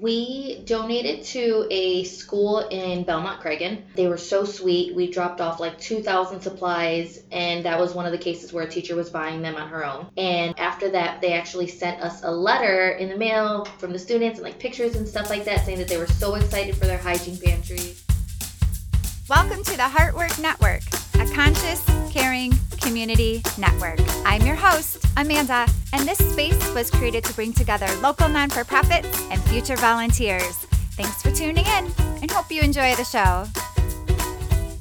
We donated to a school in Belmont Cragin. They were so sweet. We dropped off like 2,000 supplies, and that was one of the cases where a teacher was buying them on her own. And after that, they actually sent us a letter in the mail from the students and like pictures and stuff like that saying that they were so excited for their hygiene pantry. Welcome to the Heartwork Network, a conscious, caring community network. I'm your host, Amanda, and this space was created to bring together local non for profits and future volunteers. Thanks for tuning in and hope you enjoy the show.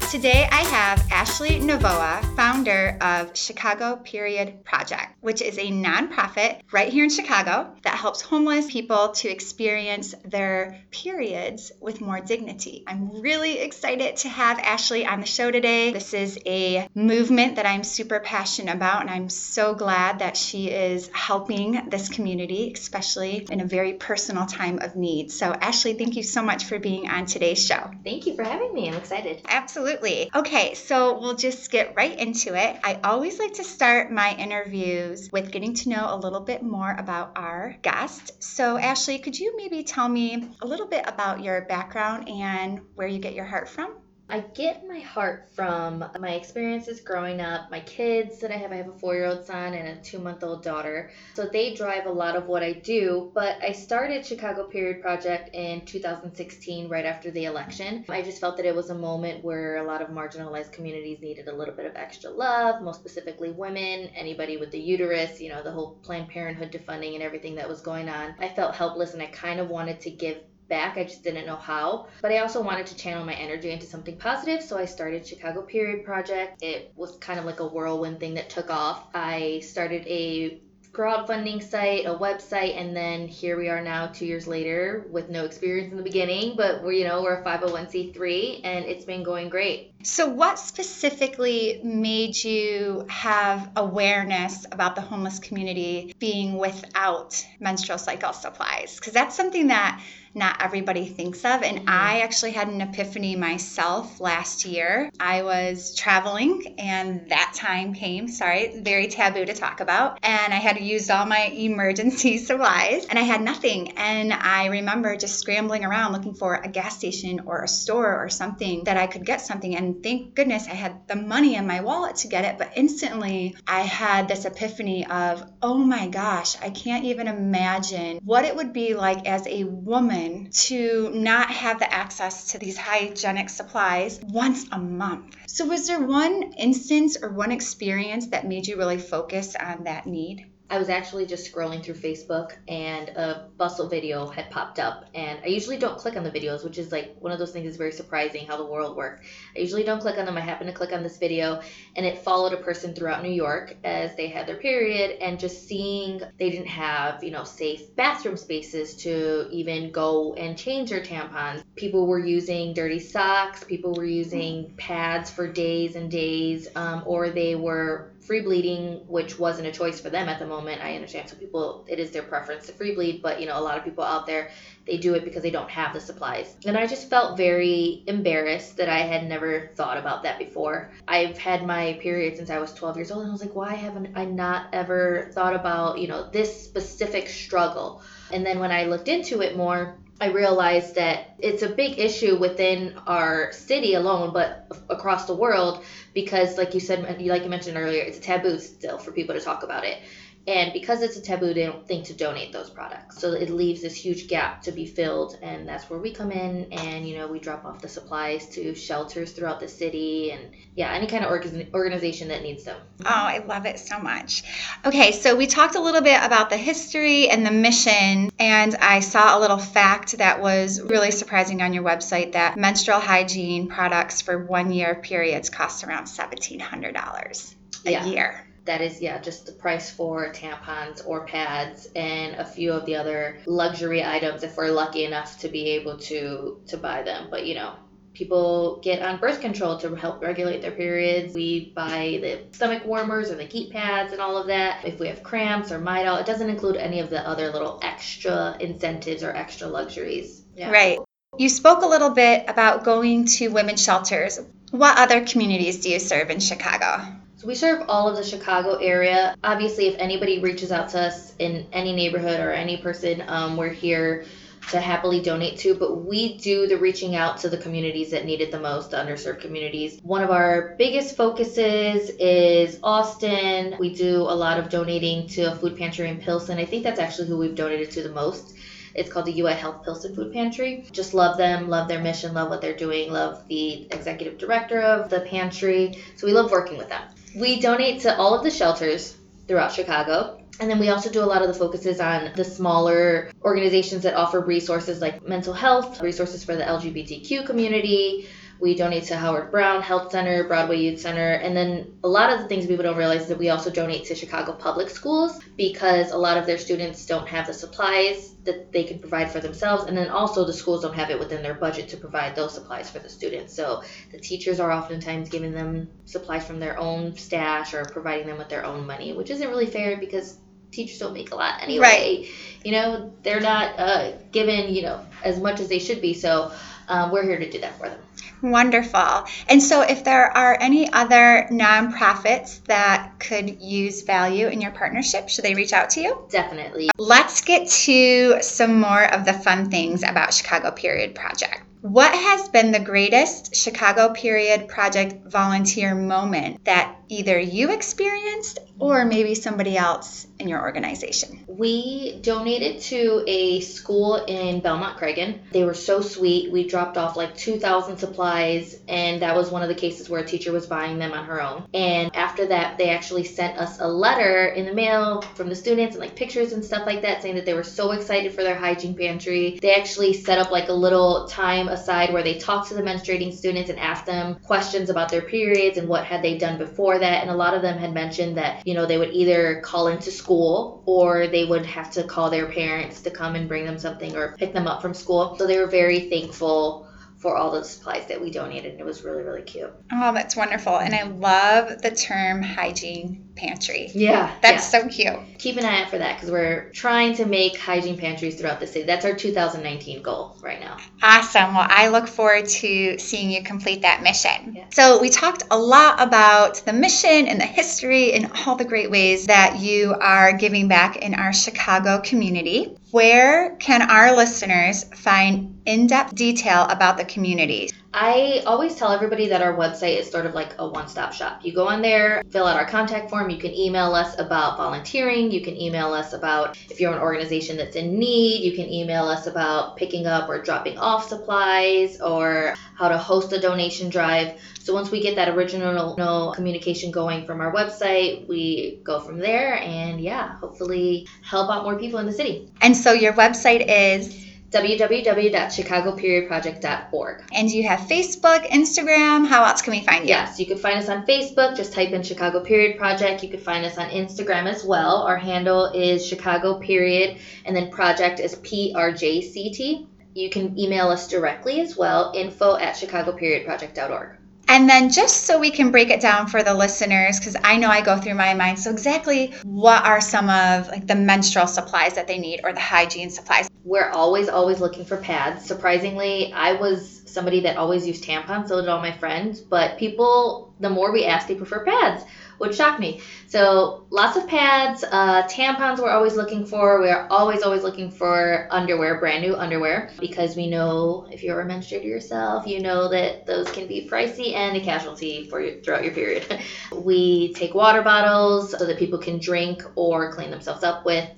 Today I have Ashley Novoa, founder of Chicago Period Project, which is a nonprofit right here in Chicago that helps homeless people to experience their periods with more dignity. I'm really excited to have Ashley on the show today. This is a movement that I'm super passionate about, and I'm so glad that she is helping this community, especially in a very personal time of need. So, Ashley, thank you so much for being on today's show. Thank you for having me. I'm excited. Absolutely. Absolutely. Okay, so we'll just get right into it. I always like to start my interviews with getting to know a little bit more about our guest. So, Ashley, could you maybe tell me a little bit about your background and where you get your heart from? I get my heart from my experiences growing up, my kids that I have. I have a four year old son and a two month old daughter. So they drive a lot of what I do. But I started Chicago Period Project in 2016, right after the election. I just felt that it was a moment where a lot of marginalized communities needed a little bit of extra love, most specifically women, anybody with the uterus, you know, the whole Planned Parenthood defunding and everything that was going on. I felt helpless and I kind of wanted to give back. I just didn't know how. But I also wanted to channel my energy into something positive, so I started Chicago Period Project. It was kind of like a whirlwind thing that took off. I started a crowdfunding site, a website, and then here we are now, two years later, with no experience in the beginning, but we're you know we're a 501c3, and it's been going great. So, what specifically made you have awareness about the homeless community being without menstrual cycle supplies? Because that's something that not everybody thinks of. And mm-hmm. I actually had an epiphany myself last year. I was traveling and that time came, sorry, very taboo to talk about. And I had used all my emergency supplies and I had nothing. And I remember just scrambling around looking for a gas station or a store or something that I could get something. And thank goodness I had the money in my wallet to get it. But instantly I had this epiphany of, oh my gosh, I can't even imagine what it would be like as a woman to not have the access to these hygienic supplies once a month. So, was there one instance or one experience that made you really focus on that need? I was actually just scrolling through Facebook and a bustle video had popped up. And I usually don't click on the videos, which is like one of those things that's very surprising how the world works. I usually don't click on them. I happened to click on this video and it followed a person throughout New York as they had their period and just seeing they didn't have, you know, safe bathroom spaces to even go and change their tampons. People were using dirty socks, people were using pads for days and days, um, or they were free bleeding, which wasn't a choice for them at the moment. I understand some people it is their preference to free bleed, but you know a lot of people out there they do it because they don't have the supplies. And I just felt very embarrassed that I had never thought about that before. I've had my period since I was 12 years old, and I was like, why haven't I not ever thought about you know this specific struggle? And then when I looked into it more, I realized that it's a big issue within our city alone, but across the world, because, like you said, like you mentioned earlier, it's a taboo still for people to talk about it. And because it's a taboo, they don't think to donate those products. So it leaves this huge gap to be filled. And that's where we come in and, you know, we drop off the supplies to shelters throughout the city and, yeah, any kind of organization that needs them. Oh, I love it so much. Okay, so we talked a little bit about the history and the mission. And I saw a little fact that was really surprising on your website that menstrual hygiene products for one year periods cost around $1,700 a yeah. year that is yeah just the price for tampons or pads and a few of the other luxury items if we're lucky enough to be able to to buy them but you know people get on birth control to help regulate their periods. We buy the stomach warmers or the heat pads and all of that. If we have cramps or Midol, it doesn't include any of the other little extra incentives or extra luxuries. Yeah. Right. You spoke a little bit about going to women's shelters. What other communities do you serve in Chicago? So we serve all of the Chicago area. Obviously, if anybody reaches out to us in any neighborhood or any person, um, we're here to happily donate to, but we do the reaching out to the communities that need it the most, the underserved communities. One of our biggest focuses is Austin. We do a lot of donating to a food pantry in Pilsen. I think that's actually who we've donated to the most. It's called the UI Health Pilsen Food Pantry. Just love them, love their mission, love what they're doing, love the executive director of the pantry. So we love working with them. We donate to all of the shelters throughout Chicago. And then we also do a lot of the focuses on the smaller organizations that offer resources like mental health, resources for the LGBTQ community. We donate to Howard Brown Health Center, Broadway Youth Center, and then a lot of the things people don't realize is that we also donate to Chicago public schools because a lot of their students don't have the supplies that they can provide for themselves, and then also the schools don't have it within their budget to provide those supplies for the students. So the teachers are oftentimes giving them supplies from their own stash or providing them with their own money, which isn't really fair because teachers don't make a lot anyway. Right. You know, they're not uh, given, you know, as much as they should be. So um, we're here to do that for them. Wonderful. And so, if there are any other nonprofits that could use value in your partnership, should they reach out to you? Definitely. Let's get to some more of the fun things about Chicago Period Project. What has been the greatest Chicago Period Project volunteer moment that either you experienced or maybe somebody else in your organization? We donated to a school in Belmont Cragin. They were so sweet. We dropped off like 2,000 supplies, and that was one of the cases where a teacher was buying them on her own. And after that, they actually sent us a letter in the mail from the students and like pictures and stuff like that saying that they were so excited for their hygiene pantry. They actually set up like a little time aside where they talked to the menstruating students and asked them questions about their periods and what had they done before that. And a lot of them had mentioned that, you know, they would either call into school or they would have to call their parents to come and bring them something or pick them up from school. So they were very thankful for all the supplies that we donated. And it was really, really cute. Oh, that's wonderful. And I love the term hygiene pantry. Yeah. That's yeah. so cute. Keep an eye out for that because we're trying to make hygiene pantries throughout the city. That's our 2019 goal right now. Awesome. Well, I look forward to seeing you complete that mission. Yeah. So, we talked a lot about the mission and the history and all the great ways that you are giving back in our Chicago community. Where can our listeners find in depth detail about the community? I always tell everybody that our website is sort of like a one stop shop. You go on there, fill out our contact form, you can email us about volunteering, you can email us about if you're an organization that's in need, you can email us about picking up or dropping off supplies or how to host a donation drive. So once we get that original communication going from our website, we go from there and yeah, hopefully help out more people in the city. And so your website is www.chicagoperiodproject.org. And you have Facebook, Instagram. How else can we find you? Yes, you can find us on Facebook. Just type in Chicago Period Project. You can find us on Instagram as well. Our handle is Chicago Period, and then project is PRJCT. You can email us directly as well, info at chicagoperiodproject.org. And then just so we can break it down for the listeners, because I know I go through my mind. So exactly what are some of like the menstrual supplies that they need or the hygiene supplies? We're always, always looking for pads. Surprisingly, I was somebody that always used tampons, so did all my friends. But people, the more we ask, they prefer pads would shock me. So lots of pads, uh, tampons we're always looking for. We're always, always looking for underwear, brand new underwear, because we know if you're a menstruator yourself, you know that those can be pricey and a casualty for you throughout your period. we take water bottles so that people can drink or clean themselves up with.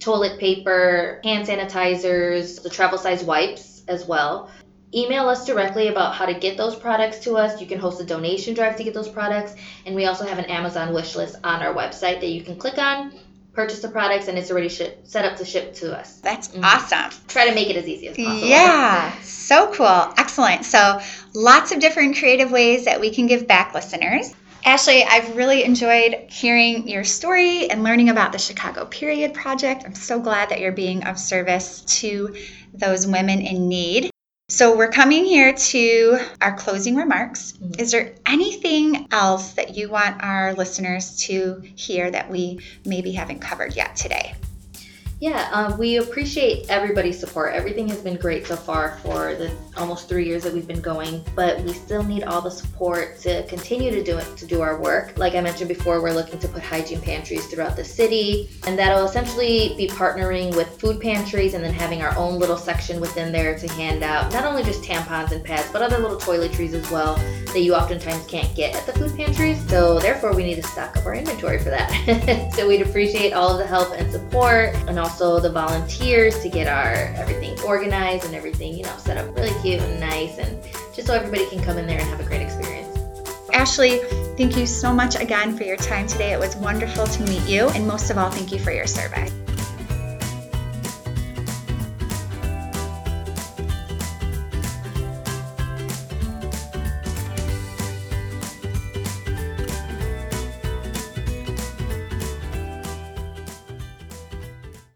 Toilet paper, hand sanitizers, the travel size wipes as well email us directly about how to get those products to us. You can host a donation drive to get those products. And we also have an Amazon wish list on our website that you can click on, purchase the products, and it's already ship, set up to ship to us. That's mm-hmm. awesome. Try to make it as easy as possible. Yeah, so cool. Excellent. So, lots of different creative ways that we can give back, listeners. Ashley, I've really enjoyed hearing your story and learning about the Chicago Period Project. I'm so glad that you're being of service to those women in need. So we're coming here to our closing remarks. Mm-hmm. Is there anything else that you want our listeners to hear that we maybe haven't covered yet today? Yeah, um, we appreciate everybody's support. Everything has been great so far for the almost three years that we've been going, but we still need all the support to continue to do it to do our work. Like I mentioned before, we're looking to put hygiene pantries throughout the city, and that'll essentially be partnering with food pantries and then having our own little section within there to hand out not only just tampons and pads, but other little toiletries as well that you oftentimes can't get at the food pantries. So therefore, we need to stock up our inventory for that. so we'd appreciate all of the help and support, and also also the volunteers to get our everything organized and everything, you know, set up really cute and nice and just so everybody can come in there and have a great experience. Ashley, thank you so much again for your time today. It was wonderful to meet you, and most of all, thank you for your service.